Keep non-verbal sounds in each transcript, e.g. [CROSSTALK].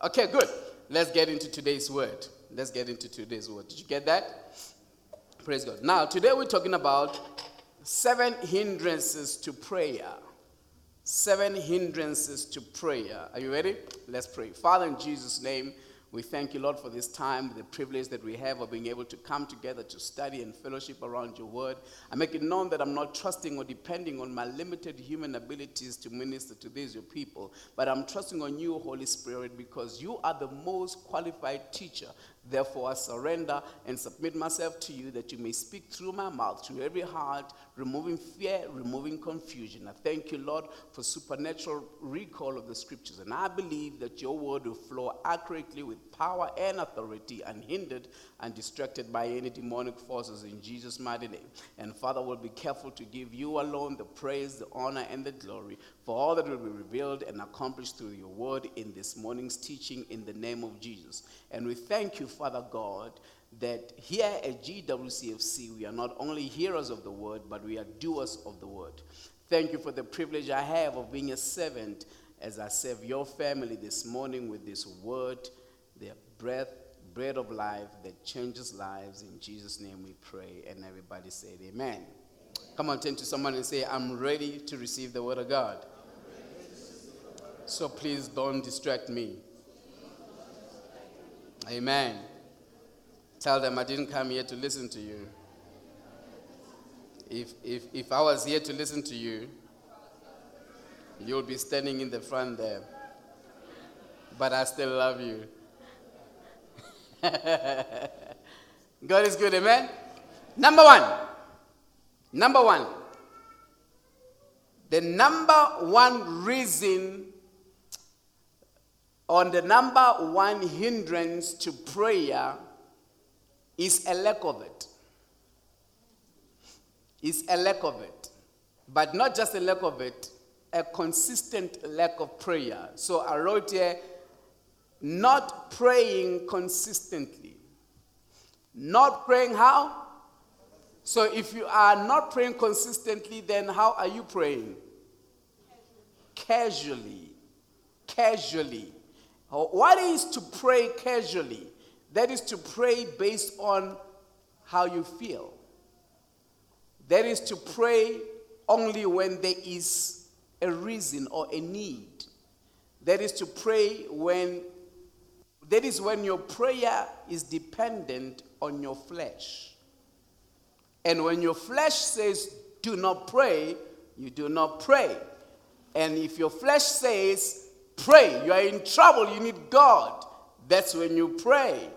Okay, good. Let's get into today's word. Let's get into today's word. Did you get that? Praise God. Now, today we're talking about seven hindrances to prayer. Seven hindrances to prayer. Are you ready? Let's pray. Father, in Jesus' name, we thank you, Lord, for this time, the privilege that we have of being able to come together to study and fellowship around your word. I make it known that I'm not trusting or depending on my limited human abilities to minister to these, your people, but I'm trusting on you, Holy Spirit, because you are the most qualified teacher Therefore, I surrender and submit myself to you that you may speak through my mouth, through every heart, removing fear, removing confusion. I thank you, Lord, for supernatural recall of the scriptures. And I believe that your word will flow accurately with power and authority, unhindered and distracted by any demonic forces in Jesus' mighty name. And Father, will be careful to give you alone the praise, the honor, and the glory for all that will be revealed and accomplished through your word in this morning's teaching in the name of Jesus. And we thank you, Father God, that here at GWCFC, we are not only hearers of the word, but we are doers of the word. Thank you for the privilege I have of being a servant as I serve your family this morning with this word, their breath, bread of life that changes lives. In Jesus' name we pray. And everybody said, Amen. Come on, turn to someone and say, I'm ready to receive the word of God. So please don't distract me. Amen. Tell them I didn't come here to listen to you. If, if, if I was here to listen to you, you'll be standing in the front there. But I still love you. [LAUGHS] God is good, amen? Number one. Number one. The number one reason on the number one hindrance to prayer is a lack of it. Is a lack of it. But not just a lack of it, a consistent lack of prayer. So I wrote here, not praying consistently. Not praying how? So if you are not praying consistently, then how are you praying? Casually. Casually. What is to pray casually? That is to pray based on how you feel. That is to pray only when there is a reason or a need. That is to pray when that is when your prayer is dependent on your flesh. And when your flesh says, do not pray, you do not pray. And if your flesh says, Pray. You are in trouble. You need God. That's when you pray.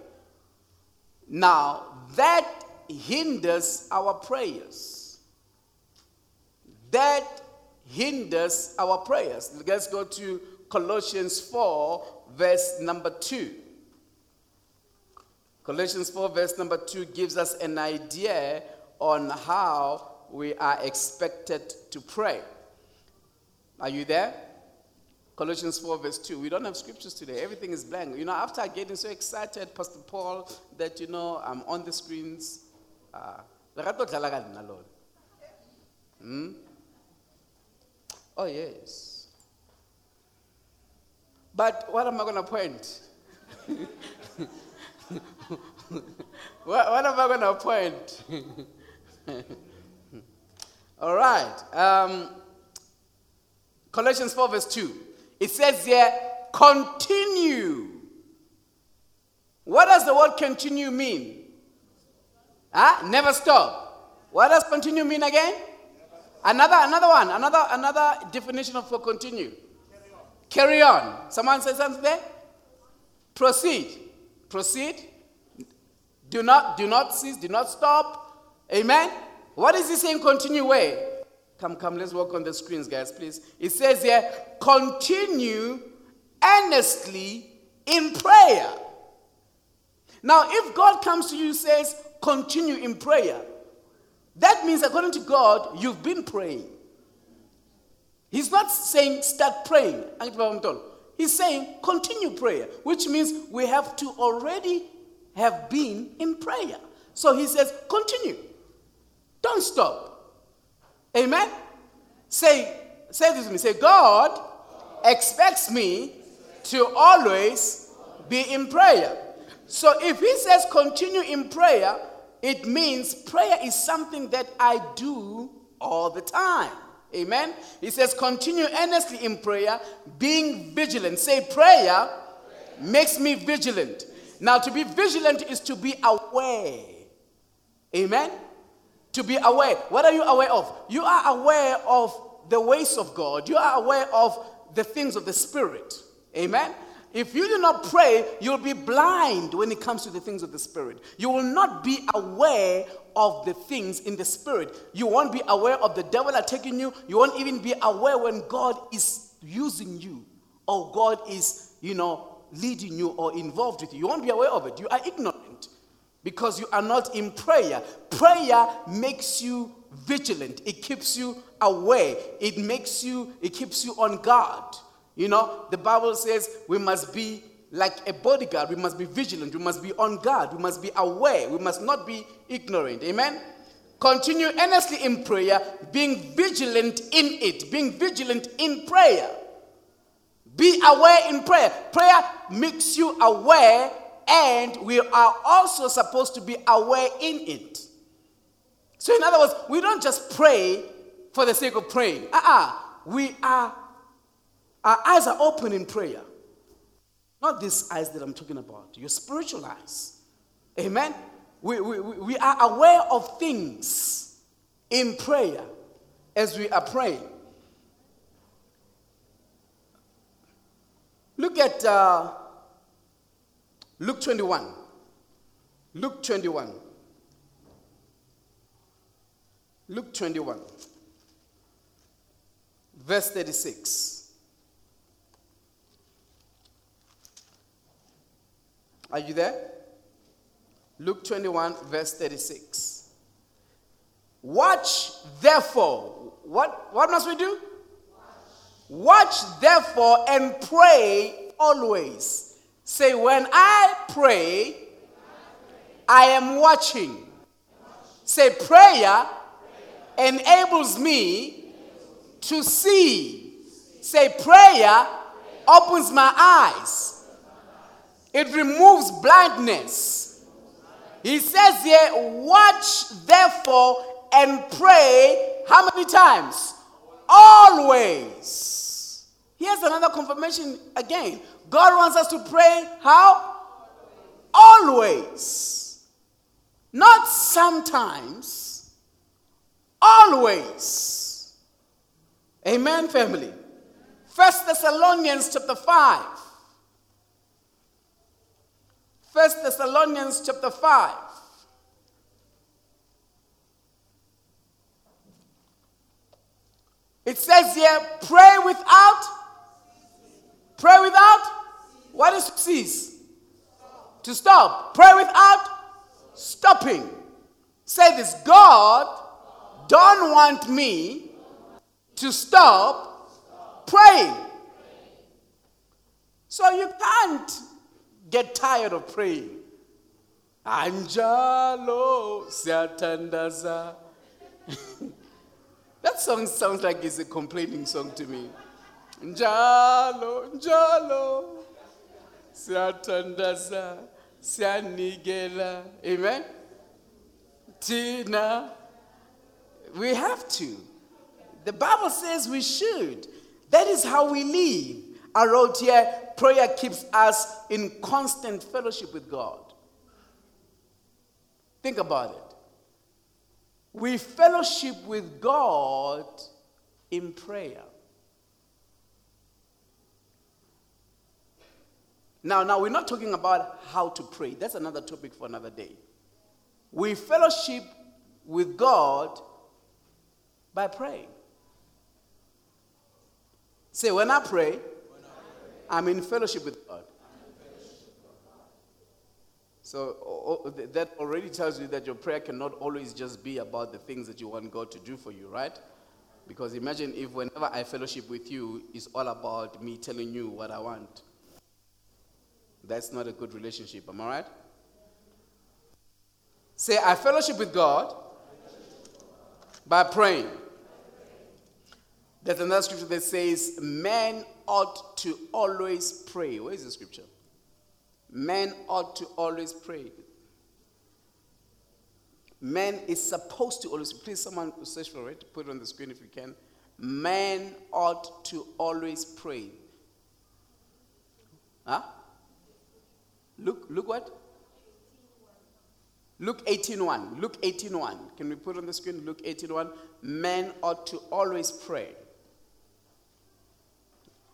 Now, that hinders our prayers. That hinders our prayers. Let's go to Colossians 4, verse number 2. Colossians 4, verse number 2 gives us an idea on how we are expected to pray. Are you there? Colossians 4, verse 2. We don't have scriptures today. Everything is blank. You know, after getting so excited, Pastor Paul, that, you know, I'm on the screens. Uh, hmm? Oh, yes. But what am I going to point? [LAUGHS] what, what am I going to point? [LAUGHS] All right. Um, Colossians 4, verse 2. It says here, continue. What does the word continue mean? Huh? Never stop. What does continue mean again? Another, another one, another, another definition of for continue. Carry on. Carry on. Someone say something there? Proceed. Proceed. Do not, do not cease, do not stop. Amen. What is he saying continue way? Come, come, let's work on the screens, guys, please. It says here, continue earnestly in prayer. Now, if God comes to you and says, continue in prayer, that means, according to God, you've been praying. He's not saying start praying. He's saying continue prayer, which means we have to already have been in prayer. So he says continue. Don't stop. Amen? Say, say this to me. Say, God expects me to always Be in prayer. So if he says continue in prayer, it means prayer is something that I do all the time. Amen. He says continue earnestly in prayer, being vigilant. Say prayer makes me vigilant. Now to be vigilant is to be aware. Amen. To be aware. What are you aware of? You are aware of the ways of God. You are aware of the things of the Spirit. Amen. If you do not pray, you'll be blind when it comes to the things of the Spirit. You will not be aware of the things in the Spirit. You won't be aware of the devil attacking you. You won't even be aware when God is using you or God is, you know, leading you or involved with you. You won't be aware of it. You are ignorant because you are not in prayer. Prayer makes you vigilant, it keeps you aware, it makes you, it keeps you on guard. You know, the Bible says we must be like a bodyguard. We must be vigilant. We must be on guard. We must be aware. We must not be ignorant. Amen? Continue earnestly in prayer, being vigilant in it, being vigilant in prayer. Be aware in prayer. Prayer makes you aware, and we are also supposed to be aware in it. So, in other words, we don't just pray for the sake of praying. Uh uh-uh. uh We are our eyes are open in prayer. Not these eyes that I'm talking about, your spiritual eyes. Amen? We, we, we are aware of things in prayer as we are praying. Look at uh, Luke 21. Luke 21. Luke 21, verse 36. Are you there? Luke 21, verse 36. Watch, therefore. What, what must we do? Watch. Therefore, and pray always. Say, when I pray, I am watching. Say, prayer enables me to see. Say, prayer opens my eyes it removes blindness. He says here, watch therefore and pray how many times? Always. Here's another confirmation again. God wants us to pray how? Always. Not sometimes. Always. Amen, family. First Thessalonians chapter 5. First Thessalonians chapter 5. It says here, pray without. Pray without. What is cease? To stop. Pray without stopping. Say this God don't want me to stop praying. So you can't get tired of praying. Anjalo siatandaza. [LAUGHS] that song sounds like it's a complaining song to me. Njalo, njalo, siatandaza, sianigela. Amen? Tina, we have to. The Bible says we should. That is how we live. I wrote here, prayer keeps us in constant fellowship with God. Think about it. We fellowship with God in prayer. Now, now we're not talking about how to pray. That's another topic for another day. We fellowship with God by praying. Say, when I pray, I'm in fellowship with God. So that already tells you that your prayer cannot always just be about the things that you want God to do for you, right? Because imagine if whenever I fellowship with you, it's all about me telling you what I want. That's not a good relationship, am I right? Say, I fellowship with God by praying. There's another scripture that says, Men ought to always pray. Where is the scripture? Men ought to always pray. Man is supposed to always, please someone search for it, put it on the screen if you can. Man ought to always pray. Huh? Look, look what? Luke 18.1. Luke 18.1. Can we put on the screen Luke 18.1? Men ought to always pray.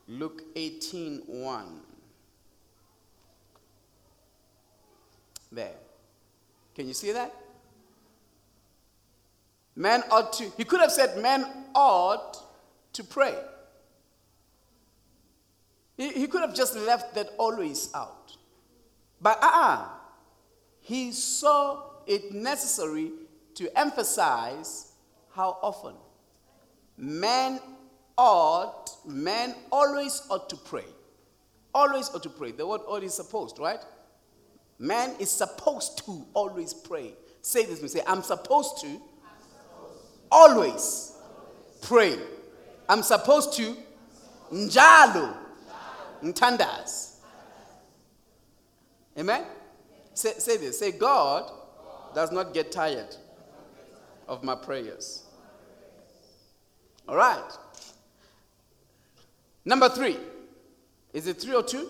Luke 18.1. There. Can you see that? Man ought to, he could have said, man ought to pray. He, he could have just left that always out. But ah, uh-uh, he saw it necessary to emphasize how often. Men ought, men always ought to pray. Always ought to pray. The word ought is supposed, right? Man is supposed to always pray. Say this with. Say, I'm supposed to, I'm supposed to. always pray. I'm supposed to njalo ntandas. Amen? Say, say this. Say, God does not get tired of my prayers. All right. Number three. Is it three or two?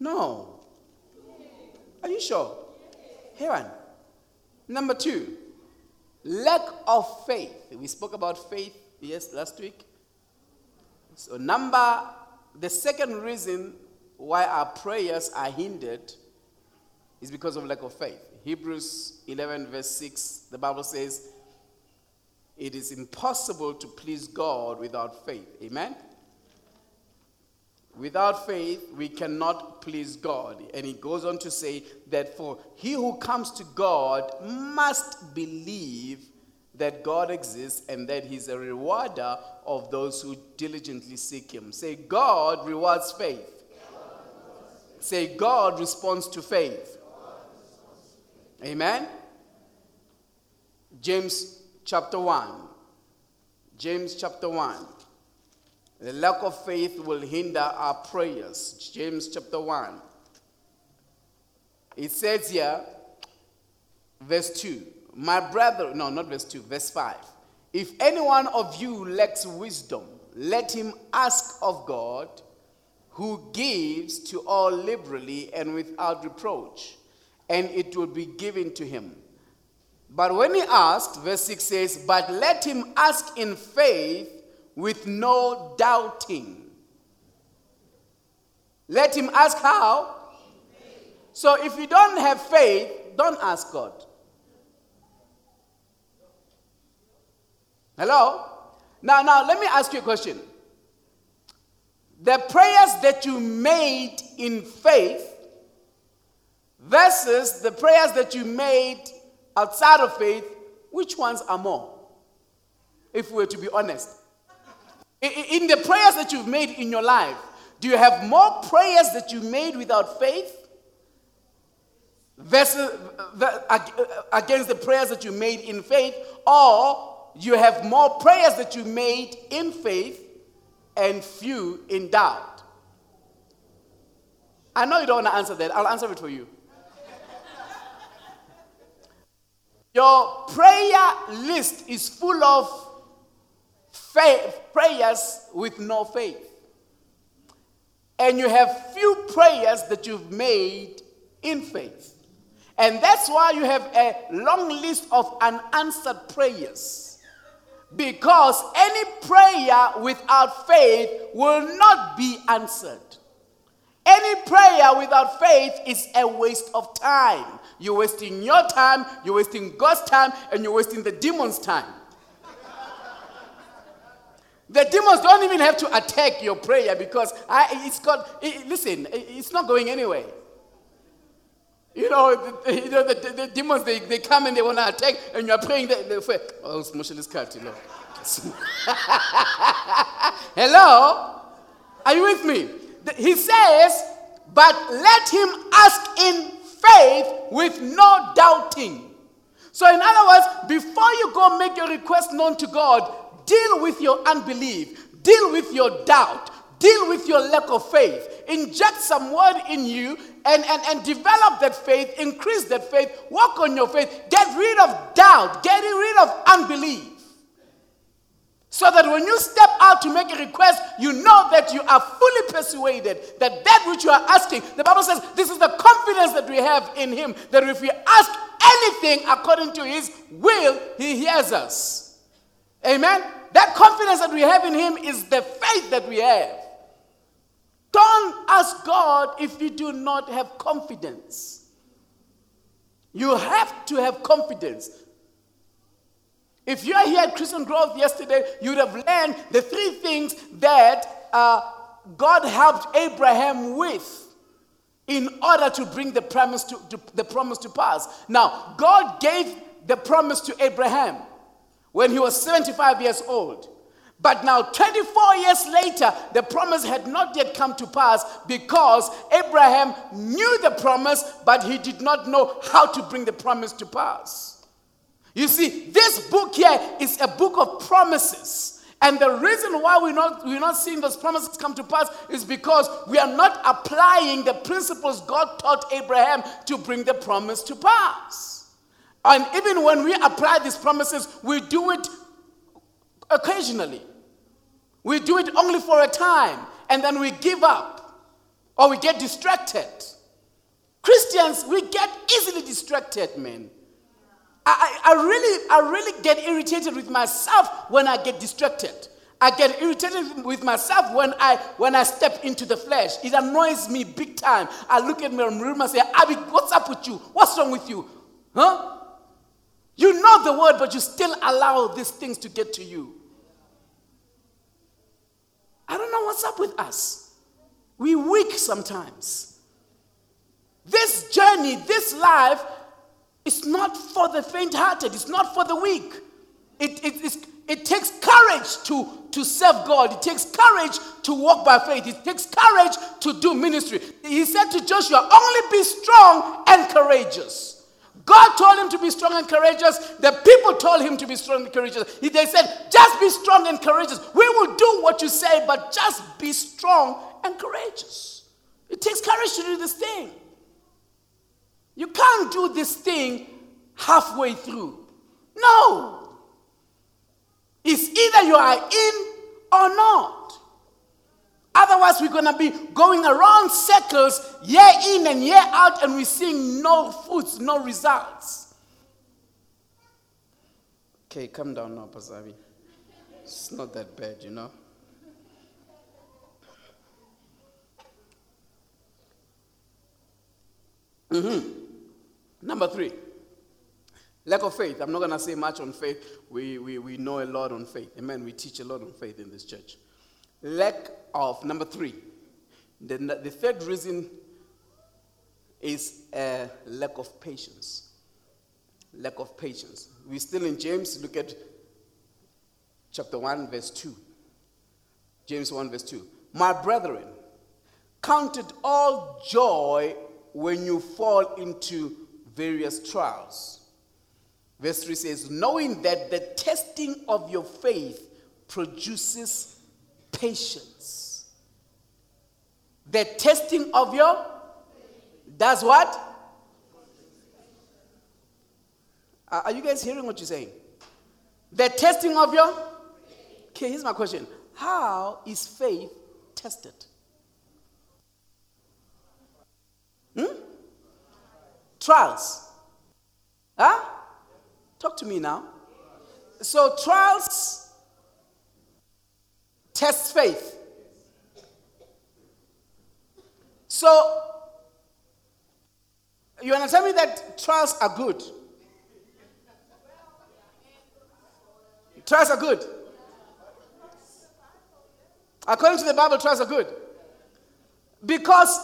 No. Are you sure? Here on. Number two. Lack of faith. We spoke about faith, yes, last week. So, number, the second reason why our prayers are hindered is because of lack of faith. Hebrews 11, verse 6, the Bible says, It is impossible to please God without faith. Amen? Without faith, we cannot please God. And he goes on to say that for he who comes to God must believe that God exists and that he's a rewarder of those who diligently seek him. Say, God rewards faith. Say, God responds to faith. Amen? James chapter 1. James chapter 1. The lack of faith will hinder our prayers. James chapter 1. It says here, verse 2. My brother, no, not verse 2, verse 5. If any one of you lacks wisdom, let him ask of God, who gives to all liberally and without reproach, and it will be given to him. But when he asked, verse 6 says, But let him ask in faith with no doubting. Let him ask how? So if you don't have faith, don't ask God. Hello? Now, now let me ask you a question. The prayers that you made in faith versus the prayers that you made outside of faith, which ones are more? If we were to be honest. In the prayers that you've made in your life, do you have more prayers that you made without faith versus against the prayers that you made in faith, or you have more prayers that you made in faith and few in doubt? I know you don't want to answer that. I'll answer it for you. Your prayer list is full of faith, prayers with no faith. And you have few prayers that you've made in faith. And that's why you have a long list of unanswered prayers. Because any prayer without faith will not be answered. Any prayer without faith is a waste of time. You're wasting your time, you're wasting God's time, and you're wasting the demon's time. The demons don't even have to attack your prayer because I, it's got, it, listen, it's not going anywhere. You know, the, you know the, the, the, demons, they, they come and they want to attack, and you're praying, they, they say, oh, it's this cut, you know. [LAUGHS] Hello? Are you with me? He says, but let him ask in faith with no doubting. So, in other words, before you go make your request known to God, Deal with your unbelief. Deal with your doubt. Deal with your lack of faith. Inject some word in you and, and, and develop that faith, increase that faith, work on your faith, get rid of doubt, get rid of unbelief. So that when you step out to make a request, you know that you are fully persuaded that that which you are asking, the Bible says this is the confidence that we have in Him, that if we ask anything according to His will, He hears us. Amen? That confidence that we have in Him is the faith that we have. Don't ask God if you do not have confidence. You have to have confidence. If you are here at Christian Growth yesterday, you would have learned the three things that uh, God helped Abraham with in order to bring the promise to, to, the promise to pass. Now, God gave the promise to Abraham when he was 75 years old. But now, 24 years later, the promise had not yet come to pass because Abraham knew the promise, but he did not know how to bring the promise to pass. You see, this book here is a book of promises. And the reason why we're not, we're not seeing those promises come to pass is because we are not applying the principles God taught Abraham to bring the promise to pass. And even when we apply these promises, we do it occasionally. We do it only for a time, and then we give up or we get distracted. Christians, we get easily distracted, man. I, I, really, I really get irritated with myself when I get distracted. I get irritated with myself when I when I step into the flesh. It annoys me big time. I look at my room and say, Abi, what's up with you? What's wrong with you? Huh? You know the word, but you still allow these things to get to you. I don't know what's up with us. We weak sometimes. This journey, this life, is not for the faint hearted, it's not for the weak. It, it, it takes courage to, to serve God, it takes courage to walk by faith, it takes courage to do ministry. He said to Joshua, Only be strong and courageous. God told him to be strong and courageous. The people told him to be strong and courageous. They said, Just be strong and courageous. We will do what you say, but just be strong and courageous. It takes courage to do this thing. You can't do this thing halfway through. No. It's either you are in or not. Otherwise, we're going to be going around circles year in and year out, and we're seeing no fruits, no results. Okay, come down now, Pasavi. It's not that bad, you know. Mm-hmm. Number three, lack of faith. I'm not going to say much on faith. We, we, we know a lot on faith. Amen. We teach a lot on faith in this church. Lack of, number three, the, the third reason is a lack of patience. Lack of patience. We're still in James. Look at chapter 1, verse 2. James 1, verse 2. My brethren, count it all joy when you fall into various trials. Verse 3 says, knowing that the testing of your faith produces patience. The testing of your does what? Are you guys hearing what you're saying? The testing of your Okay, here's my question. How is faith tested? Hmm? Trials. Huh? Talk to me now. So, trials test faith. So, you want to tell me that trials are good? Trials are good. According to the Bible, trials are good. Because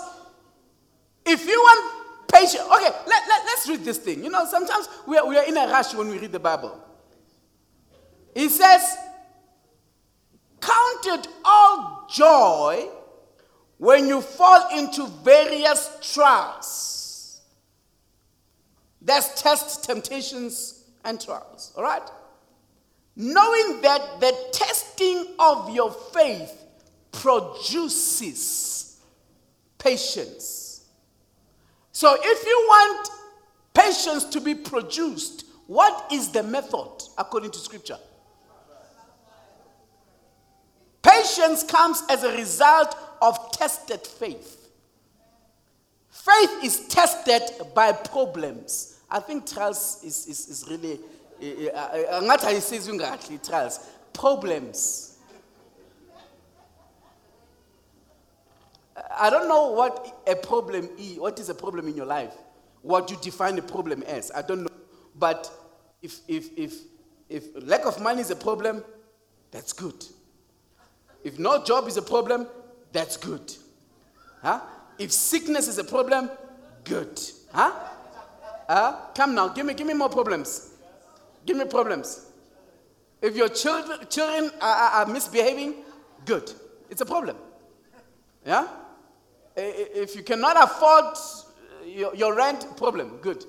if you want patience, Okay, let, let, let's read this thing. You know, sometimes we are, we are in a rush when we read the Bible. He says, Count it all joy when you fall into various trials. That's tests, temptations, and trials. All right? Knowing that the testing of your faith produces patience. So if you want patience to be produced, what is the method according to scripture? Patience comes as a result of tested faith. Faith is tested by problems. I think trials is, is, is really, eh, eh, eh, ngathi ayisizwe ngahle trials. Problems. I don't know what a problem is. What is a problem in your life? What you define a problem as? I don't know. But if, if, if, if lack of money is a problem, that's good. If no job is a problem, that's good. Huh? If sickness is a problem, good. Huh? Come now, give me, give me more problems. Give me problems. If your children, children are, are misbehaving, good. It's a problem. Yeah? If you cannot afford uh, your, your rent, problem, good.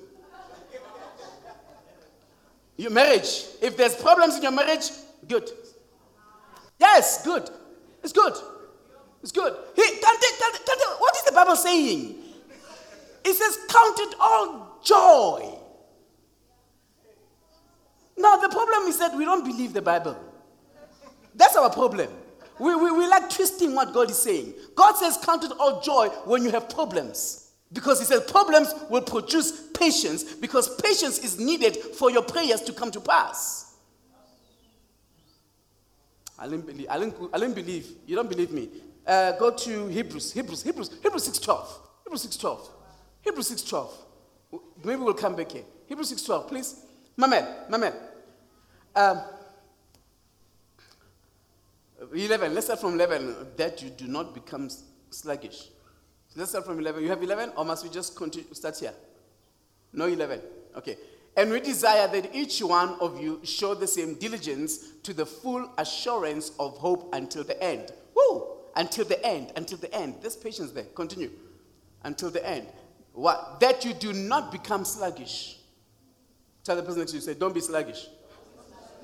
Your marriage, if there's problems in your marriage, good. Yes, good. It's good. It's good. Can't, can't, can't, what is the Bible saying? It says, Count it all joy. Now, the problem is that we don't believe the Bible. That's our problem. We, we, we like twisting what God is saying. God says, Count it all joy when you have problems. Because He says, Problems will produce patience, because patience is needed for your prayers to come to pass. I didn't believe. I didn't, I didn't believe. You don't believe me. Uh, go to Hebrews. Hebrews. Hebrews. Hebrews 6.12. Hebrews 6.12. Hebrews 6.12. Maybe we'll come back here. Hebrews 6.12, please. My man, my man. Um, 11. Let's start from 11. That you do not become sluggish. Let's start from 11. You have 11, or must we just continue, start here? No 11. Okay. And we desire that each one of you show the same diligence to the full assurance of hope until the end. Woo! Until the end, until the end. There's patience there. Continue. Until the end. What? That you do not become sluggish. Tell the person that you say, don't be sluggish.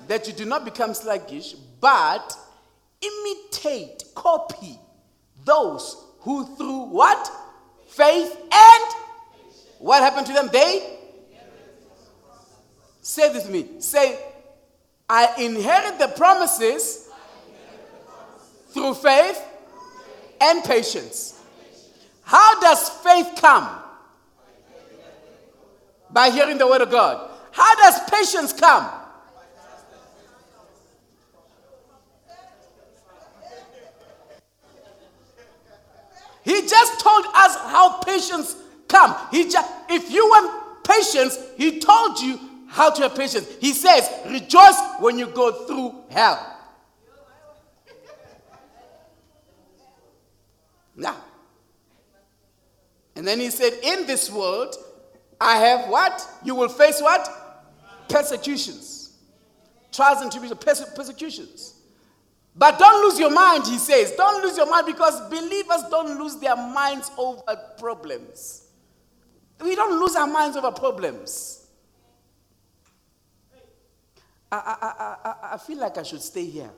That you do not become sluggish, but imitate, copy those who through what? Faith and what happened to them? They Say this with me. Say, I inherit the promises, through faith and patience. How does faith come? By hearing the word of God. How does patience come? He just told us how patience come. He just, if you want patience, he told you how to have patience. He says, rejoice when you go through hell. Now, and then he said, in this world, I have what? You will face what? Persecutions. Trials and tribulations, perse- persecutions. But don't lose your mind, he says. Don't lose your mind because believers don't lose their minds over problems. We don't lose our minds over problems. I, I, I, I feel like I should stay here.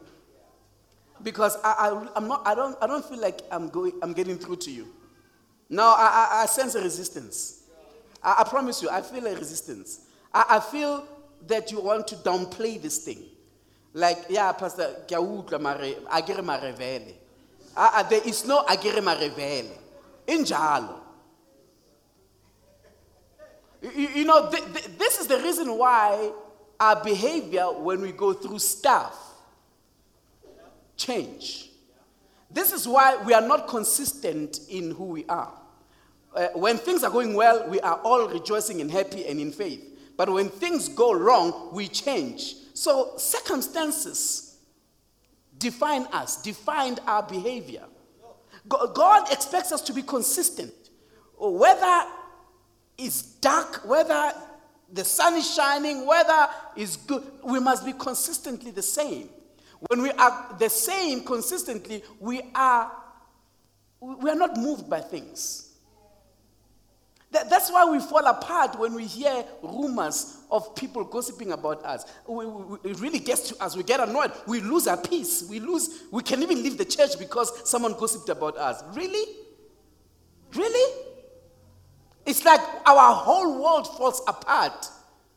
Because I, I, I'm not, I, don't, I don't feel like I'm, going, I'm getting through to you. No, I, I, I sense a resistance. I, I promise you, I feel a resistance. I, I feel that you want to downplay this thing. Like, yeah, Pastor, agere marevele. There is no agere marevele. Injalo. You, you know, th- th- this is the reason why our behavior when we go through stuff change. This is why we are not consistent in who we are. Uh, when things are going well, we are all rejoicing and happy and in faith. But when things go wrong, we change. So circumstances define us, defined our behavior. God expects us to be consistent. Whether it's dark, whether the sun is shining, weather is good. We must be consistently the same. When we are the same consistently, we are we are not moved by things. That, that's that's why we fall apart when we hear rumors of people gossiping about us. We, we, it really gets to us. We get annoyed. We lose our peace. We lose, we can even leave the church because someone gossiped about us. Really? Really? It's like our whole world falls apart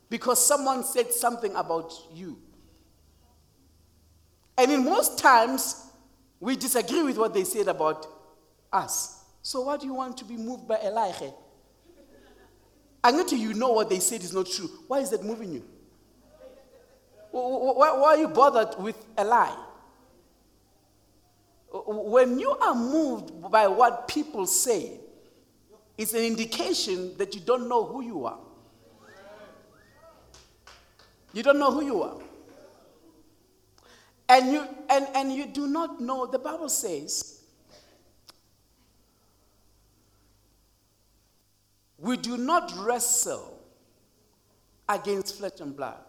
because someone said something about you. And in most times, we disagree with what they said about us. So, why do you want to be moved by a lie? Until you know what they said is not true, why is that moving you? Why are you bothered with a lie? When you are moved by what people say, it's an indication that you don't know who you are. You don't know who you are. And you, and, and you do not know, the Bible says, we do not wrestle against flesh and blood.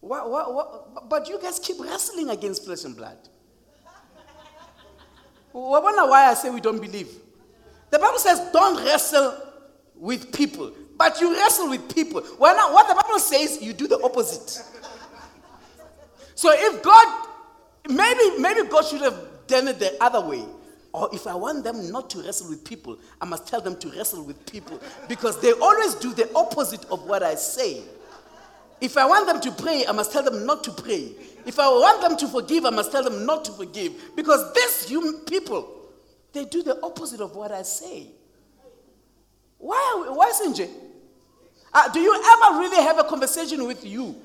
What, what, what, but you guys keep wrestling against flesh and blood. Why I say we don't believe. The Bible says, don't wrestle with people, but you wrestle with people. Well, now, what the Bible says, you do the opposite. So if God, maybe, maybe God should have done it the other way. Or if I want them not to wrestle with people, I must tell them to wrestle with people because they always do the opposite of what I say. If I want them to pray, I must tell them not to pray. If I want them to forgive, I must tell them not to forgive. Because these human people, they do the opposite of what I say. Why, are we, why Sinje? Uh, do you ever really have a conversation with you?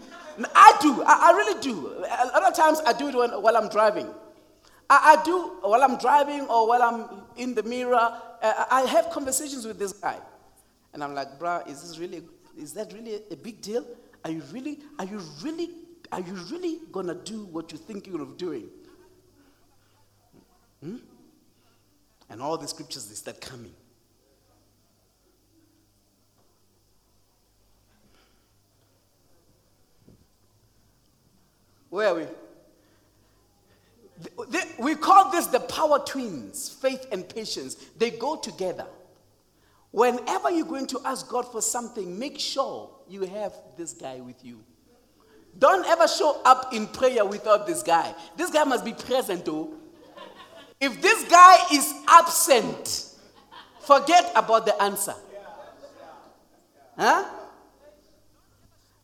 I do. I, I really do. A lot of times I do it when, while I'm driving. I, I, do while I'm driving or while I'm in the mirror. Uh, I have conversations with this guy, and I'm like, "Bruh, is this really? Is that really a big deal? Are you really? Are you really? Are you really gonna do what you're thinking of doing?" Hmm? And all the scriptures, they start coming. Where are we? we call this the power twins faith and patience. They go together. Whenever you're going to ask God for something, make sure you have this guy with you. Don't ever show up in prayer without this guy. This guy must be present, though. If this guy is absent, forget about the answer. Huh?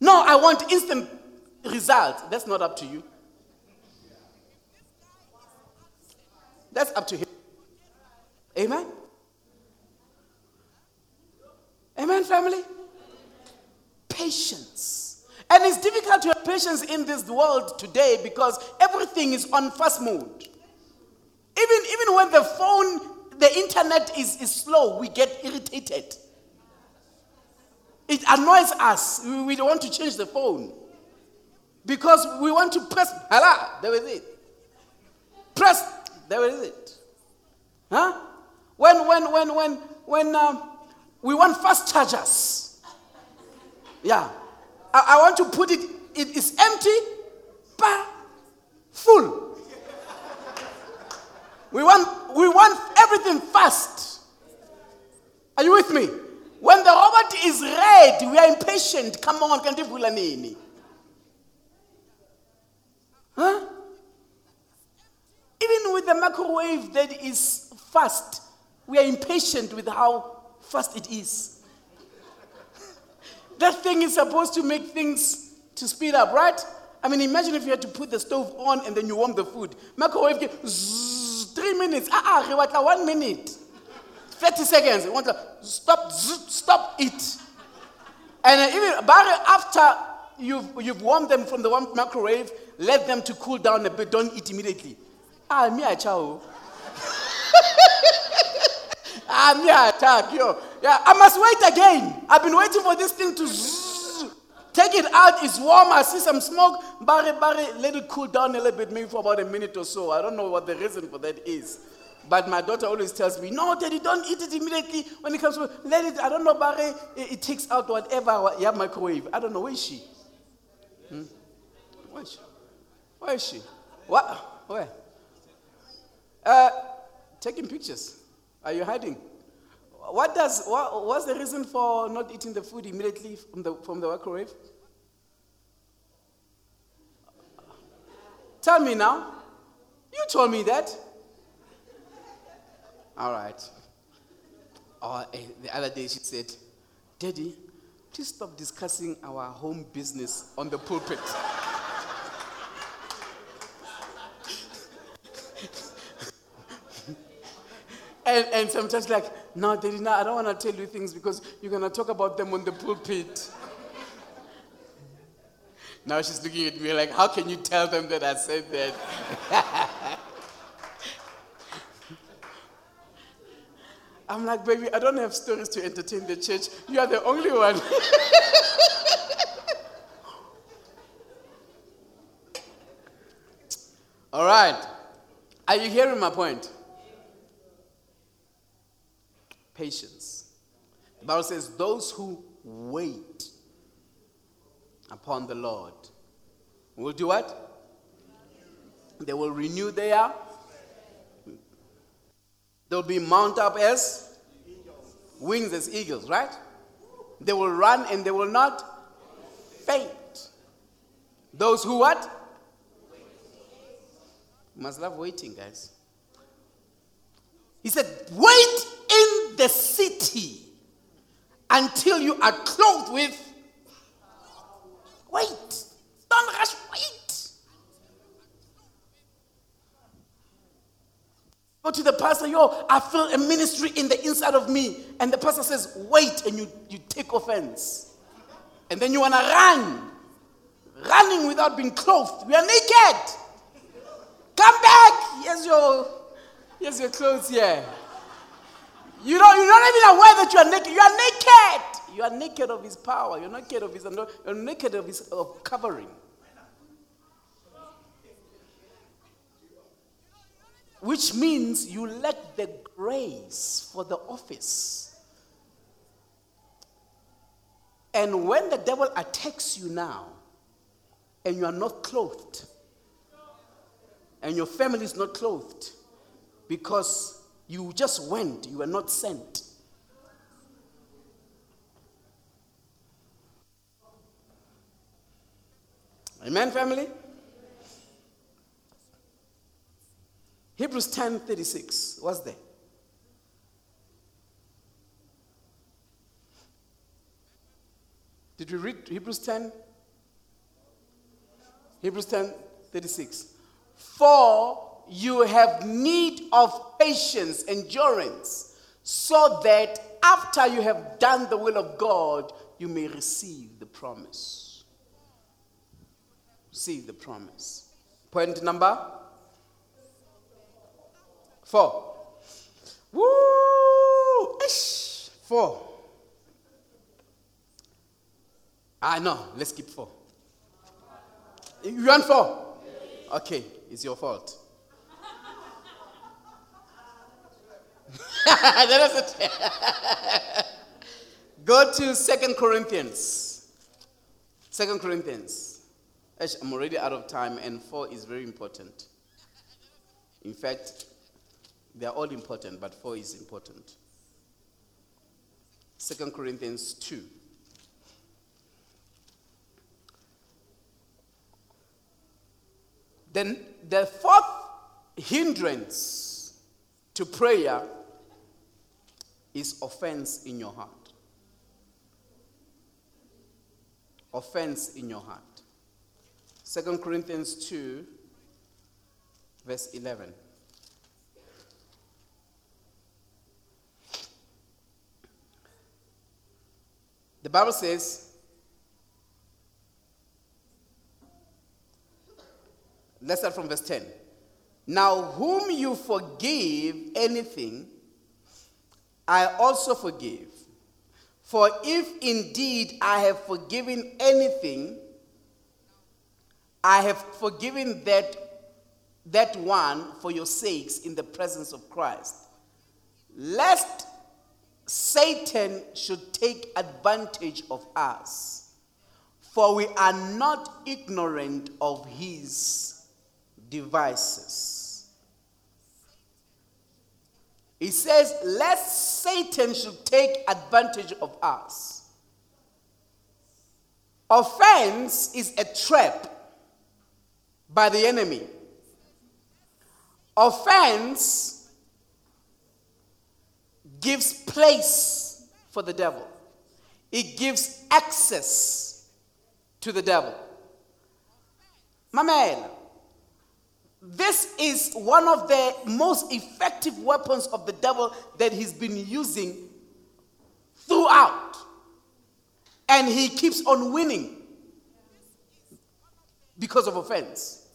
No, I want instant results. That's not up to you. That's up to him. Amen? Amen, family? Patience. And it's difficult to have patience in this world today because everything is on fast mode. Even, even when the phone, the internet is, is slow, we get irritated. It annoys us. We, we want to change the phone because we want to press, hala, there is it. Press, there is it. Huh? When, when, when, when, when um, we want fast chargers. Yeah. I, I want to put it, it is empty, but full. We want, we want everything fast. Are you with me? When the robot is red, we are impatient. Come on, you nini? Huh? Even with the microwave that is fast, we are impatient with how fast it is. [LAUGHS] that thing is supposed to make things to speed up, right? I mean, imagine if you had to put the stove on and then you warm the food. Microwave, three minutes. Ah, ah, one minute. 30 seconds. want to stop, stop it. And even after you've, you've warmed them from the microwave, let them to cool down a bit. Don't eat immediately. Ah, me a chow. [LAUGHS] ah, me a. Yeah, I must wait again. I've been waiting for this thing to take it out. It's warm. I see some smoke. Barry, Barry, let it cool down a little bit, maybe for about a minute or so. I don't know what the reason for that is. But my daughter always tells me, no, daddy, don't eat it immediately. When it comes to, let it, I don't know, Barry, it, it takes out whatever you have microwave. I don't know, where is she? Hmm? Where is she? Where is she? What? Where? Uh, taking pictures. Are you hiding? What does what, what's the reason for not eating the food immediately from the from the microwave? Tell me now. You told me that. All right. Oh, the other day she said, Daddy, please stop discussing our home business on the pulpit. And, and sometimes like, no, Daddy, no, I don't want to tell you things because you're going to talk about them on the pulpit. now she's looking at me like, how can you tell them that I said that? [LAUGHS] I'm like, baby, I don't have stories to entertain the church. You are the only one. [LAUGHS] All right. Are you hearing my point? Patience. The Bible says, those who wait upon the Lord will do what? They will renew their They'll be mount up as wings as eagles, right? They will run and they will not faint. Those who what? must love waiting, guys. He said, Wait the city until you are clothed with. Wait. Don't rush, wait. Go to the pastor, yo, I feel a ministry in the inside of me. And the pastor says, wait, and you, you take offense. And then you want to run. Running without being clothed. We are naked. Come back. Here's your, here's your clothes here. You don't, you're not even aware that you are naked. You are naked. You are naked of his power. You're naked of his, you're naked of his of covering. which means you lack the grace for the office. And when the devil attacks you now, and you are not clothed, and your family is not clothed, because you just went, you were not sent. Amen, family? Hebrews 10 36. What's there? Did we read Hebrews 10? Hebrews 10 36. For you have need of patience, endurance, so that after you have done the will of God, you may receive the promise. Receive the promise. Point number Four. Woo! Ish. Four. Ah, no, let's keep four. You want four? Okay, it's your fault. [LAUGHS] that is it. [LAUGHS] Go to Second Corinthians. Second Corinthians. I'm already out of time, and four is very important. In fact, they are all important, but four is important. 2 Corinthians 2. Then the fourth hindrance to prayer is offense in your heart. Offense in your heart. 2 Corinthians 2, verse 11. The Bible says, let's start from verse 10. Now, whom you forgive anything, I also forgive. For if indeed I have forgiven anything, I have forgiven that, that one for your sakes in the presence of Christ. Lest Satan should take advantage of us, for we are not ignorant of his devices. He says, lest Satan should take advantage of us. Offense is a trap by the enemy. Offense gives place for the devil, it gives access to the devil. Mamela, this is one of the most effective weapons of the devil that he's been using throughout. And he keeps on winning because of offense.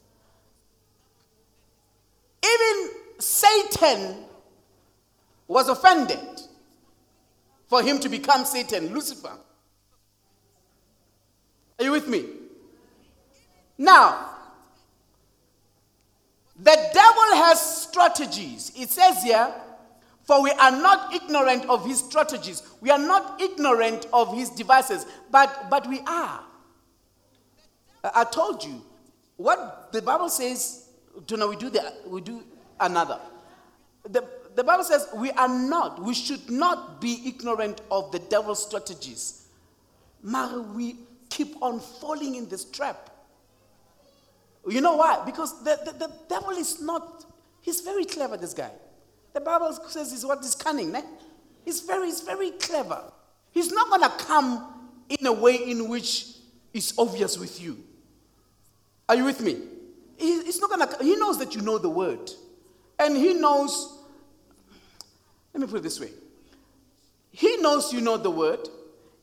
Even Satan was offended for him to become Satan, Lucifer. Are you with me? Now, the devil has strategies. It says here, for we are not ignorant of his strategies. We are not ignorant of his devices, but, but we are. I told you, what the Bible says, do not we do the, we do another. The, the Bible says we are not, we should not be ignorant of the devil's strategies. Mary, we keep on falling in this trap. You know why? Because the, the, the devil is not, he's very clever, this guy. The Bible says he's what is cunning. He's very, he's very clever. He's not going to come in a way in which is obvious with you. Are you with me? He, he's not going to, he knows that you know the word. And he knows, let me put it this way. He knows you know the word,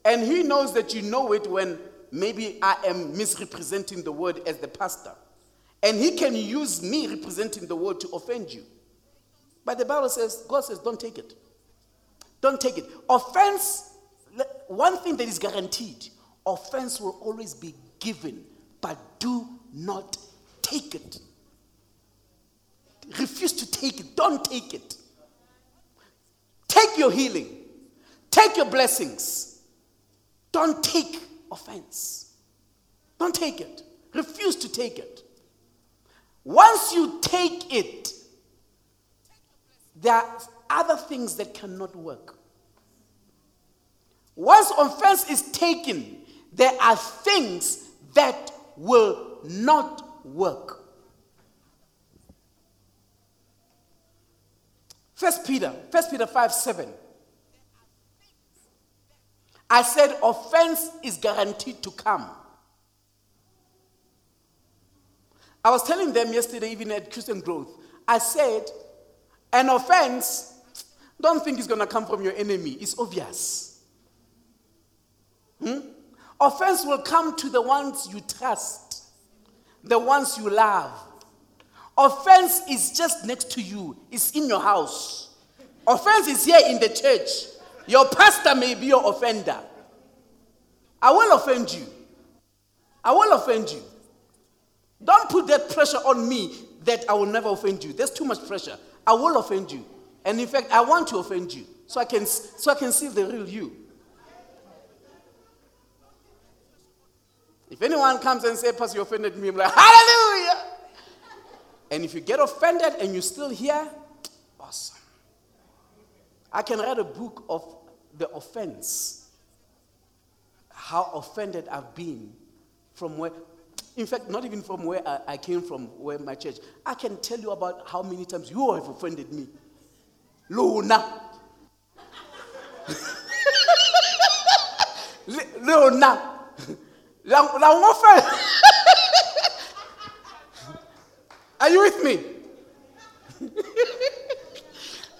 and he knows that you know it when maybe I am misrepresenting the word as the pastor. And he can use me representing the word to offend you. But the Bible says, God says, don't take it. Don't take it. Offense, one thing that is guaranteed offense will always be given, but do not take it. Refuse to take it. Don't take it. Take your healing, take your blessings. Don't take offense. Don't take it. Refuse to take it. Once you take it, there are other things that cannot work. Once offense is taken, there are things that will not work. First Peter, First Peter 5 7. I said offense is guaranteed to come. I was telling them yesterday, even at Christian Growth, I said, an offense, don't think it's going to come from your enemy. It's obvious. Hmm? Offense will come to the ones you trust, the ones you love. Offense is just next to you, it's in your house. Offense is here in the church. Your pastor may be your offender. I will offend you. I will offend you. Don't put that pressure on me that I will never offend you. There's too much pressure. I will offend you. And in fact, I want to offend you so I can, so I can see the real you. If anyone comes and says, Pastor, you offended me, I'm like, Hallelujah! And if you get offended and you're still here, awesome. I can write a book of the offense, how offended I've been from where in fact, not even from where I, I came from, where my church. I can tell you about how many times you have offended me. Luna. Luna. [LAUGHS] [LAUGHS] Are you with me? [LAUGHS]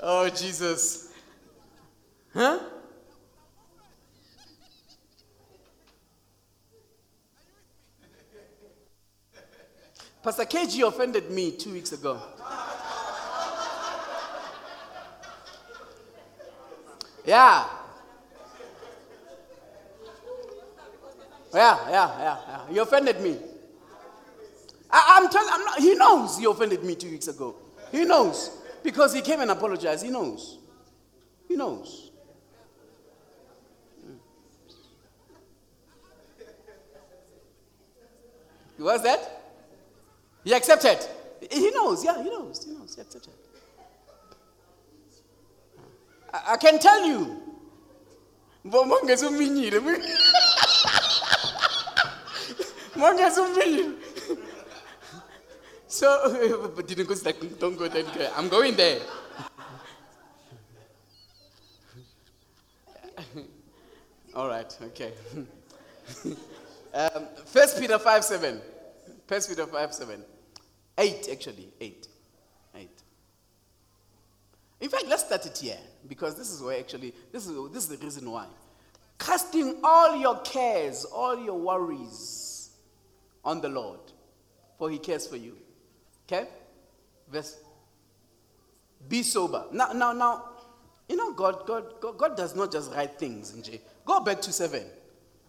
oh, Jesus. Huh? Pastor KG offended me two weeks ago. Yeah. Yeah, yeah, yeah, yeah. He offended me. I, am telling. I'm not. He knows he offended me two weeks ago. He knows because he came and apologized. He knows. He knows. Mm. What's that? He accepted. He knows, yeah, he knows, he knows, he accepted. I, I can tell you. Mongeza uminyile. Mongeza uminyile. So, [LAUGHS] but didn't go like, don't go there. I'm going there. [LAUGHS] All right, okay. [LAUGHS] um, First Peter 5 7. First Peter 5 7. 8, actually. 8. 8. In fact, let's start it here because this is where actually, this is, this is the reason why. Casting all your cares, all your worries on the Lord, for he cares for you. Okay? Verse. Be sober. Now, now, now, you know, God, God, God, God does not just write things. Go back to 7.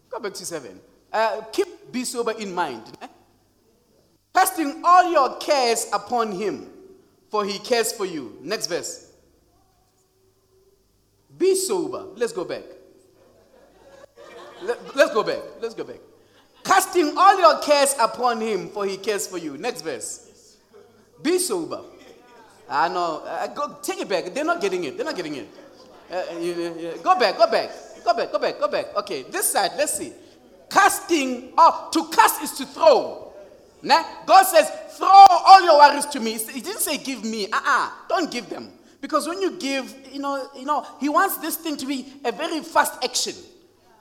Go back to 7. Uh, keep be sober in mind. Eh? Casting all your cares upon him, for he cares for you. Next verse. Be sober. Let's go back. Let, let's go back. Let's go back. Casting all your cares upon him, for he cares for you. Next verse. Be sober. I know. Uh, go, take it back. They're not getting it. They're not getting it. Uh, you, go back. Go back. Go back. Go back. Go back. Okay. This side. Let's see. Casting. Oh, to cast is to throw. God says, throw all your worries to me. He didn't say give me. Uh-uh. Don't give them. Because when you give, you know, you know, he wants this thing to be a very fast action.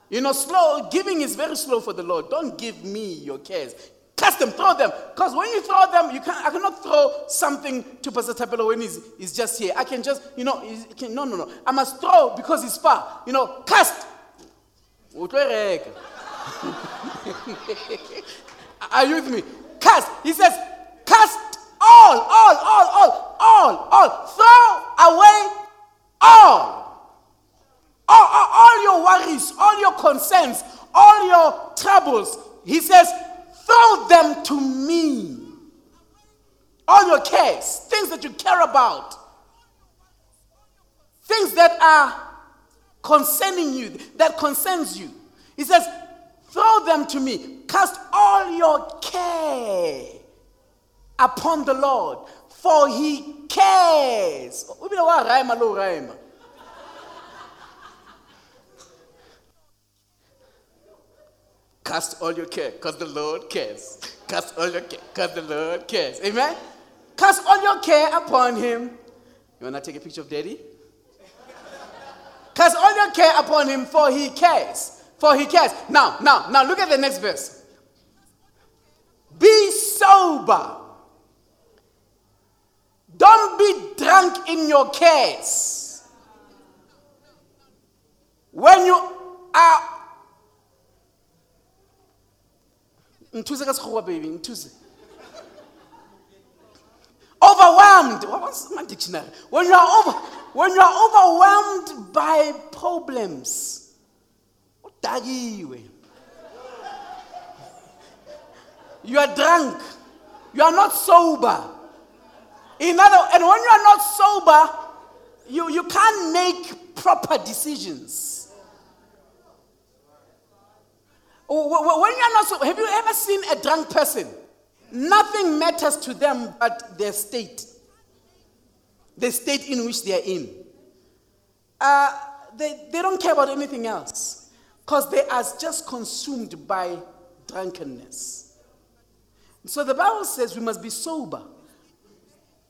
You know, slow giving is very slow for the Lord. Don't give me your cares. Cast them, throw them. Because when you throw them, you can I cannot throw something to Pastor Tapelo when he's, he's just here. I can just, you know, can, no, no, no. I must throw because he's far. You know, cast. [LAUGHS] Are you with me? Cast. He says, cast all, all, all, all, all, all. Throw away all. All, all, all your worries, all your concerns, all your troubles. He says, throw them to me. All your cares, things that you care about, things that are concerning you, that concerns you. He says, throw them to me. Cast all your care upon the Lord, for he cares. Cast all your care, because the Lord cares. Cast all your care, because the Lord cares. Amen? Cast all your care upon him. You want to take a picture of daddy? Cast all your care upon him, for he cares. For he cares. Now, now, now look at the next verse. Be sober. Don't be drunk in your cares. When you are nthuse ka sekgowa baby nthuse overwhelmed what's my dictionary when you are over when you are overwhelmed by problems udakiwe you are drunk. You are not sober. In other and when you are not sober you, you can't make proper decisions. When you're not so, have you ever seen a drunk person? Nothing matters to them but their state, the state in which they are in. Uh, they, they don't care about anything else because they are just consumed by drunkenness. So the Bible says we must be sober.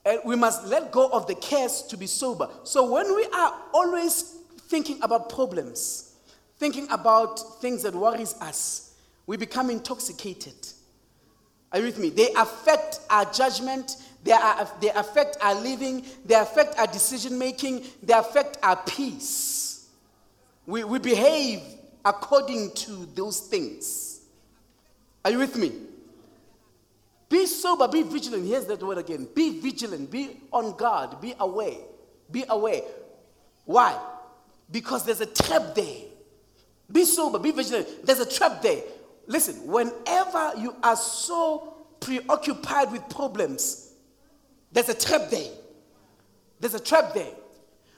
And we must let go of the cares to be sober. So when we are always thinking about problems, thinking about things that worries us, we become intoxicated. Are you with me? They affect our judgment, they, are, they affect our living, they affect our decision making, they affect our peace. We, we behave according to those things. Are you with me? Be sober, be vigilant. Here's that word again. Be vigilant, be on guard, be aware. Be aware. Why? Because there's a trap there. Be sober, be vigilant. There's a trap there. Listen, whenever you are so preoccupied with problems, there's a trap there. There's a trap there.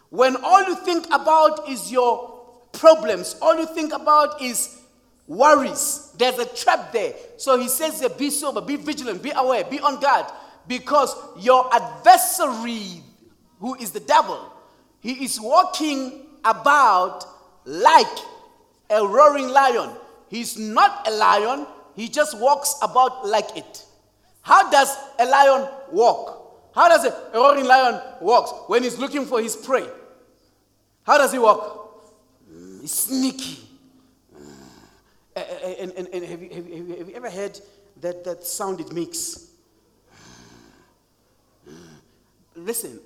When all you think about is your problems, all you think about is worries, there's a trap there. So he says there, be sober, be vigilant, be aware, be on guard, because your adversary, who is the devil, He is walking about like a roaring lion. He's not a lion, he just walks about like it. How does a lion walk? How does a roaring lion walk when he's looking for his prey? How does he walk? He's sneaky. Uh, and, and, and have, you, have, you, have you ever heard that, that sound it makes? Listen,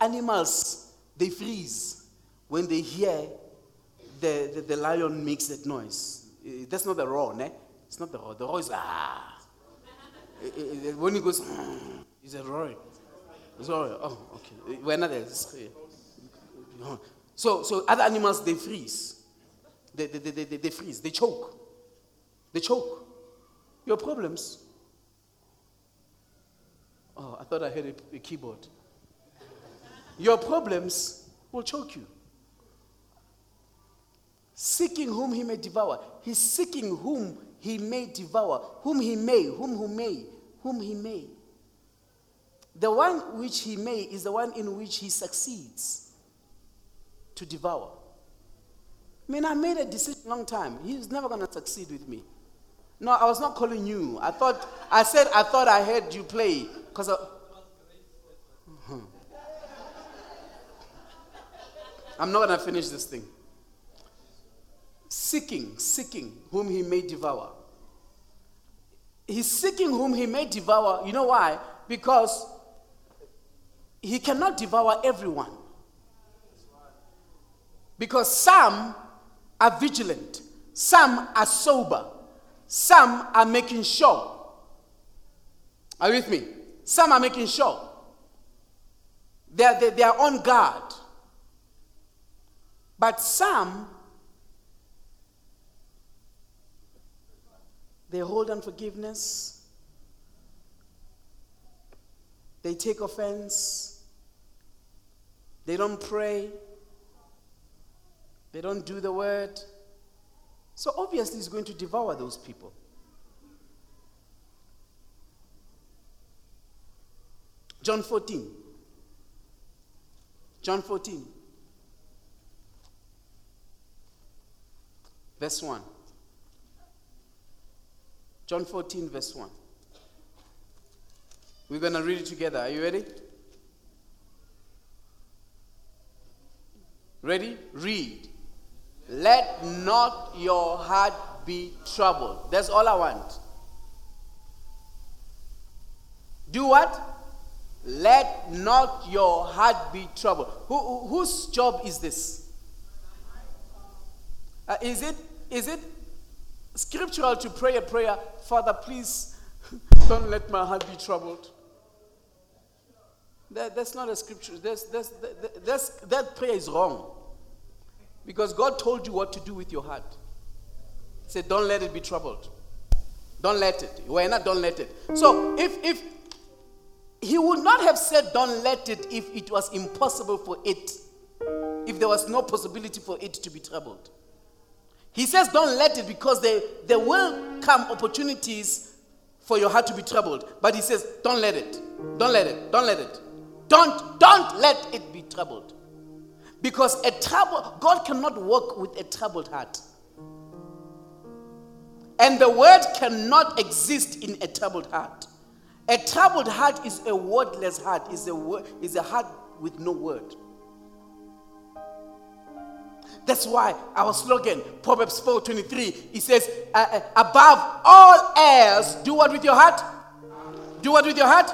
animals, they freeze when they hear the, the, the lion makes that noise. Eh, that's not the roar, ne? It's not the roar. The roar is ah. Eh, eh, when he goes, [SNIFFS] he's a roaring. It's roaring. Oh, okay. We're not there. So, so other animals, they freeze. They, they, they, they, they freeze. They choke. They choke. Your problems. Oh, I thought I heard a, a keyboard. Your problems will choke you seeking whom he may devour. He's seeking whom he may devour, whom he may, whom who may, whom he may. The one which he may is the one in which he succeeds to devour. I mean, I made a decision a long time. He's never going to succeed with me. No, I was not calling you. I thought, I said, I thought I heard you play because hmm. I'm not going to finish this thing seeking, seeking whom he may devour. He's seeking whom he may devour. You know why? Because he cannot devour everyone. Because some are vigilant, some are sober, some are making sure. Are you with me? Some are making sure. They are, they, they are on guard. But some They hold unforgiveness. They take offense. They don't pray. They don't do the word. So obviously, he's going to devour those people. John 14. John 14. Verse 1. John 14, verse 1. We're going to read it together. Are you ready? Ready? Read. Let not your heart be troubled. That's all I want. Do what? Let not your heart be troubled. Who, who, whose job is this? Uh, is it is it scriptural to pray a prayer, Father, please [LAUGHS] don't let my heart be troubled. That, that's not a scripture. That's, that's, that, that's, that prayer is wrong. Because God told you what to do with your heart. He said, Don't let it be troubled. Don't let it. Why not? Don't let it. So if if he would not have said don't let it if it was impossible for it, if there was no possibility for it to be troubled. He says, Don't let it because there, there will come opportunities for your heart to be troubled. But he says, Don't let it. Don't let it. Don't let it. Don't, don't let it be troubled. Because a trouble, God cannot work with a troubled heart. And the word cannot exist in a troubled heart. A troubled heart is a wordless heart, is a, word, is a heart with no word. That's why our slogan, Proverbs 4:23, it says, "Above all else, do what with your heart? Do what with your heart?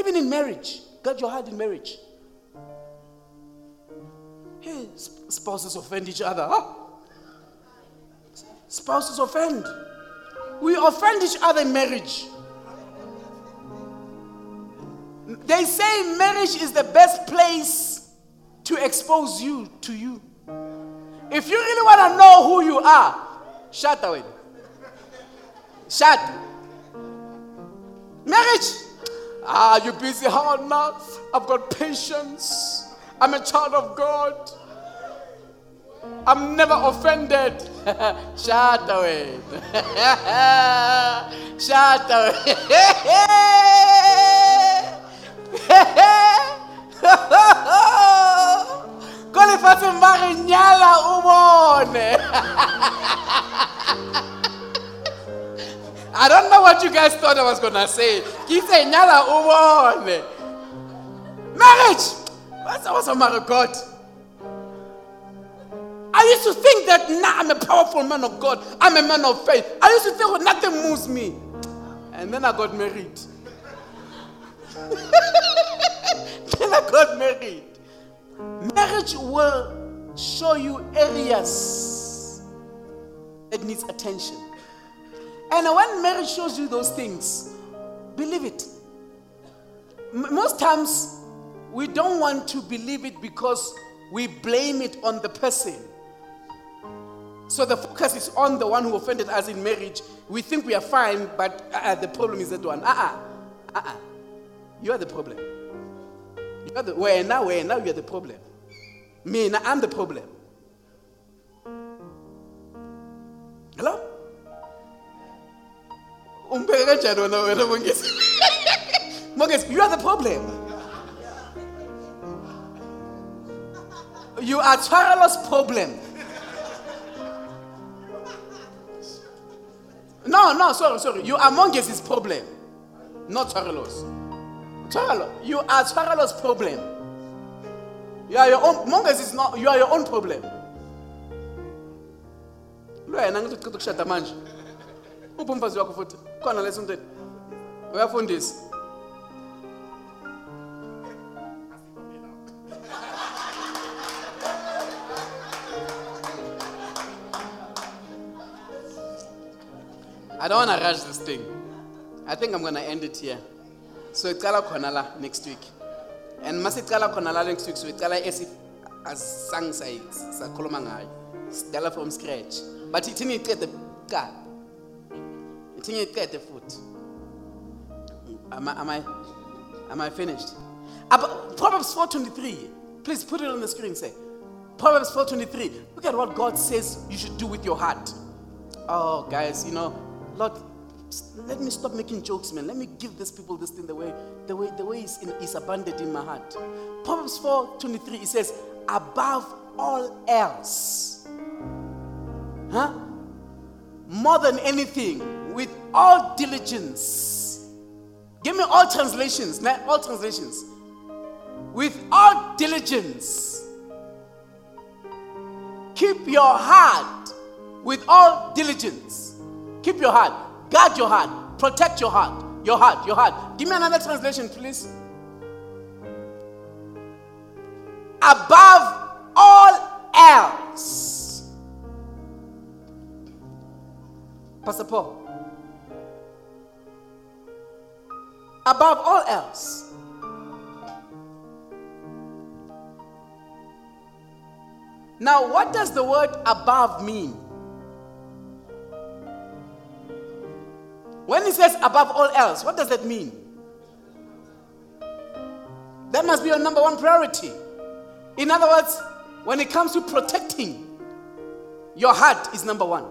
Even in marriage, guard your heart in marriage. Hey, spouses offend each other. Huh? Spouses offend. We offend each other in marriage. They say marriage is the best place to expose you to you. If you really want to know who you are, shut away. Shut. Marriage. Ah, you busy hard enough. I've got patience. I'm a child of God. I'm never offended. Shut away. Shut away. ko lefatsheng ba re nyala I don't know what you guys thought I was gonna say. Ke itse nyala o bone. Marriage. What's also my God? I used to think that now I'm a powerful man of God. I'm a man of faith. I used to think well, nothing moves me. And then I got married. [LAUGHS] then I got married. Marriage will show you areas that needs attention. And when marriage shows you those things, believe it. Most times, we don't want to believe it because we blame it on the person. So the focus is on the one who offended us in marriage. We think we are fine, but uh, the problem is that one. Uh-uh. Uh-uh. You are the problem. You are the, where now, where now you are the problem. Me, now I'm the problem. Hello? Mongezi? [LAUGHS] You are the problem. You are Tshwarelos's problem. No, no, sorry, sorry. You are Mongezi's problem, not Tshwarelos's. Tshwarelo, you are Tshwarelos's problem. You are your own. Mongezi is not. You are your own problem. Lo yena uceda ukushada manje. Uphi umfazi wakho futhi? Khona. Uyafundisa. I don't want to rush this thing. I think I'm going to end it here. So icala khona la next week. And masicala khona la next week so icala as if asang say sakhuluma ngayo. Sidala from scratch. But ithini iqede kuqala. Ithini iqede futhi. Am I, am I am I finished? Proverbs 4:23. Please put it on the screen say. Proverbs 4:23. Look at what God says you should do with your heart. Oh, guys, you know, Lord, let me stop making jokes, man. Let me give these people this thing the way the way the way is, in, is abundant in my heart. Proverbs 4:23. It says, above all else, huh? More than anything, with all diligence. Give me all translations, na- all translations. With all diligence, keep your heart with all diligence. Keep your heart. Guard your heart. Protect your heart. Your heart. Your heart. Give me another translation, please. Above all else. Pastor Paul. Above all else. Now, what does the word above mean? When it says above all else, what does that mean? That must be your number one priority. In other words, when it comes to protecting, your heart is number one.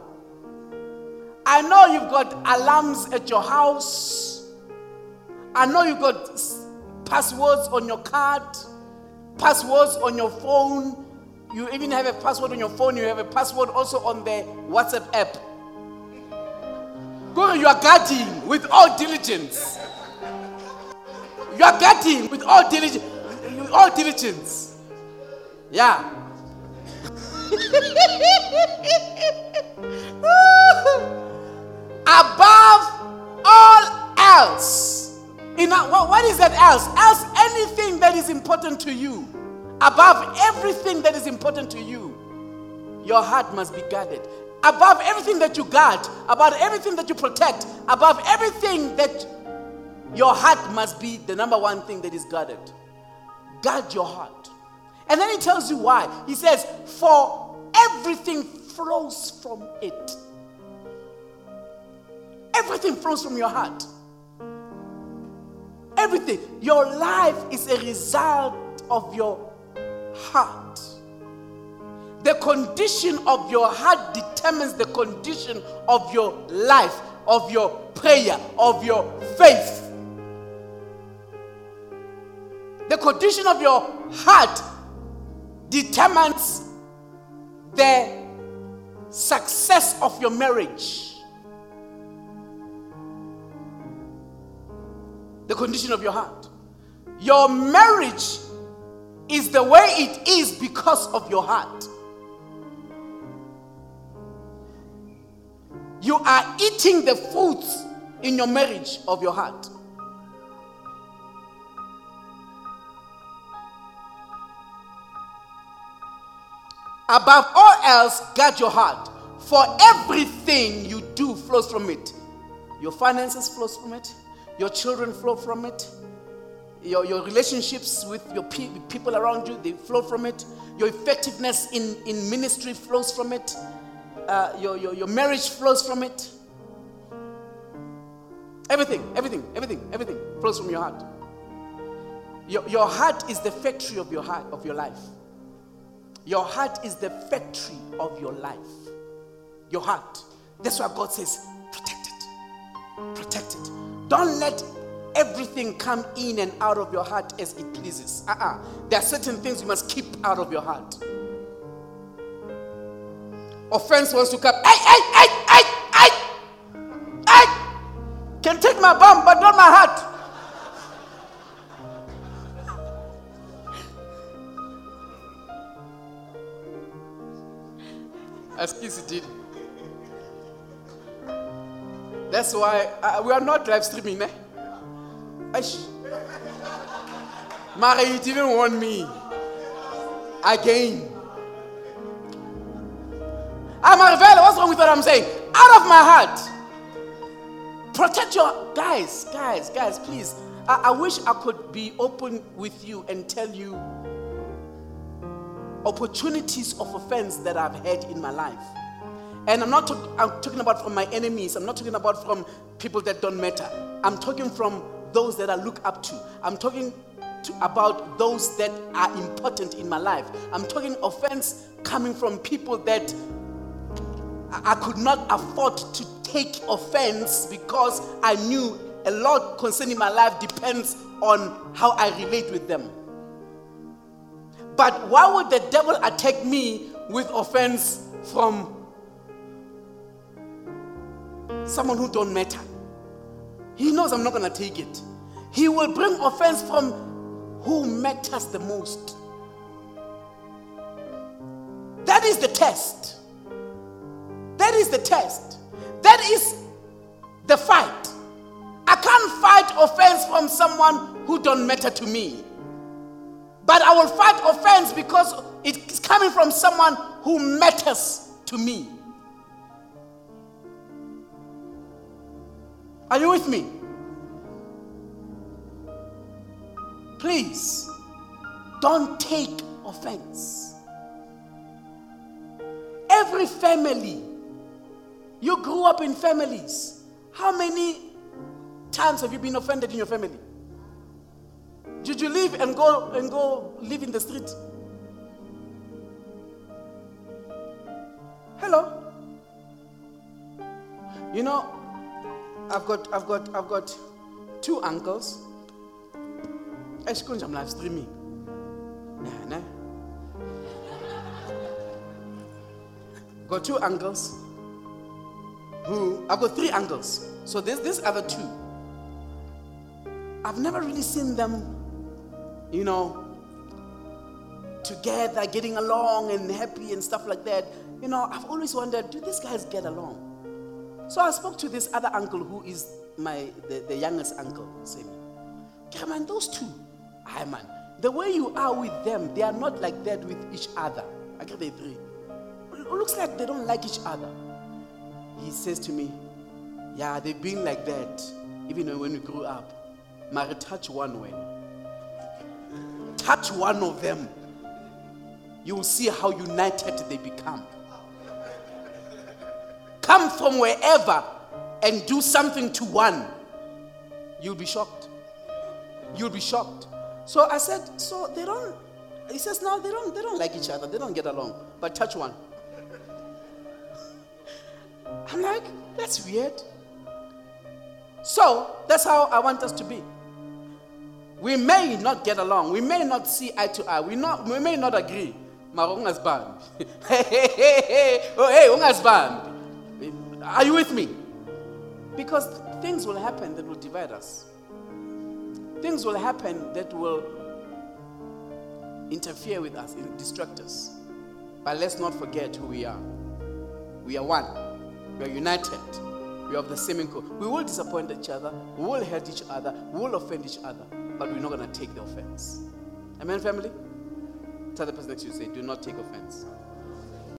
I know you've got alarms at your house. I know you've got passwords on your card, passwords on your phone. You even have a password on your phone. You have a password also on the WhatsApp app. Go, you are guarding with all diligence. You are guarding with all diligence. With all diligence. Yeah. [LAUGHS] Above all else. In what is that else? Else, anything that is important to you. Above everything that is important to you. Your heart must be guarded. Above everything that you guard, above everything that you protect, above everything that your heart must be the number one thing that is guarded. Guard your heart. And then he tells you why. He says, For everything flows from it. Everything flows from your heart. Everything. Your life is a result of your heart. The condition of your heart determines the condition of your life, of your prayer, of your faith. The condition of your heart determines the success of your marriage. The condition of your heart. Your marriage is the way it is because of your heart. You are eating the fruits in your marriage of your heart. Above all else, guard your heart, for everything you do flows from it. Your finances flows from it. Your children flow from it. Your, your relationships with your pe- people around you, they flow from it. Your effectiveness in, in ministry flows from it. Uh, your, your, your marriage flows from it. Everything, everything, everything, everything flows from your heart. Your, your heart is the factory of your heart, of your life. Your heart is the factory of your life. Your heart. That's why God says, protect it. Protect it. Don't let everything come in and out of your heart as it pleases. Uh-uh. There are certain things you must keep out of your heart. Offense wants to come. Hey, hey, hey, hey, hey, hey. Can take my bum, but not my heart. As Kissy did. That's why uh, we are not live streaming, eh? Mara, you didn't want me. Again. I'm Arvela, what's wrong with what I'm saying? Out of my heart. Protect your guys, guys, guys, please. I, I wish I could be open with you and tell you opportunities of offense that I've had in my life. And I'm not talk- I'm talking about from my enemies. I'm not talking about from people that don't matter. I'm talking from those that I look up to. I'm talking to, about those that are important in my life. I'm talking offense coming from people that I, I could not afford to take offense because I knew a lot concerning my life depends on how I relate with them. But why would the devil attack me with offense from someone who don't matter? He knows I'm not going to take it. He will bring offense from who matters the most. That is the test. That is the test. That is the fight. I can't fight offense from someone who don't matter to me. But I will fight offense because it's coming from someone who matters to me. Are you with me? Please don't take offense. Every family, you grew up in families. How many times have you been offended in your family? Did you leave and go and go live in the street? Hello. You know, I've got I've got I've got two uncles. Esikunja I'm live streaming. Nah, nah. Got two uncles who I've got three uncles. So there's this other two. I've never really seen them, you know, together, getting along and happy and stuff like that. You know, I've always wondered, do these guys get along? So I spoke to this other uncle who is my the, the youngest uncle, Semi. Yeah, man, those two. Hi man. The way you are with them, they are not like that with each other. I get the three. It looks like they don't like each other. He says to me, Yeah, they've been like that, even when we grew up. Mary, touch one way. Touch one of them. You will see how united they become. Come from wherever and do something to one. You'll be shocked. You'll be shocked. So I said, So they don't He says, no, they don't, they don't like each other. They don't get along. But touch one. [LAUGHS] I'm like, that's weird. So that's how I want us to be. We may not get along. We may not see eye to eye. We, not, we may not agree. [LAUGHS] Hey, hey, hey, hey. Oh, hey, ungazibambi. Are you with me? Because things will happen that will divide us. Things will happen that will interfere with us, and distract us. But let's not forget who we are. We are one. We are united. We of the same income. We will disappoint each other. We will hurt each other. We will offend each other. But we're not going to take the offense. Amen, family? Tell the person next to you, say, do not take offense.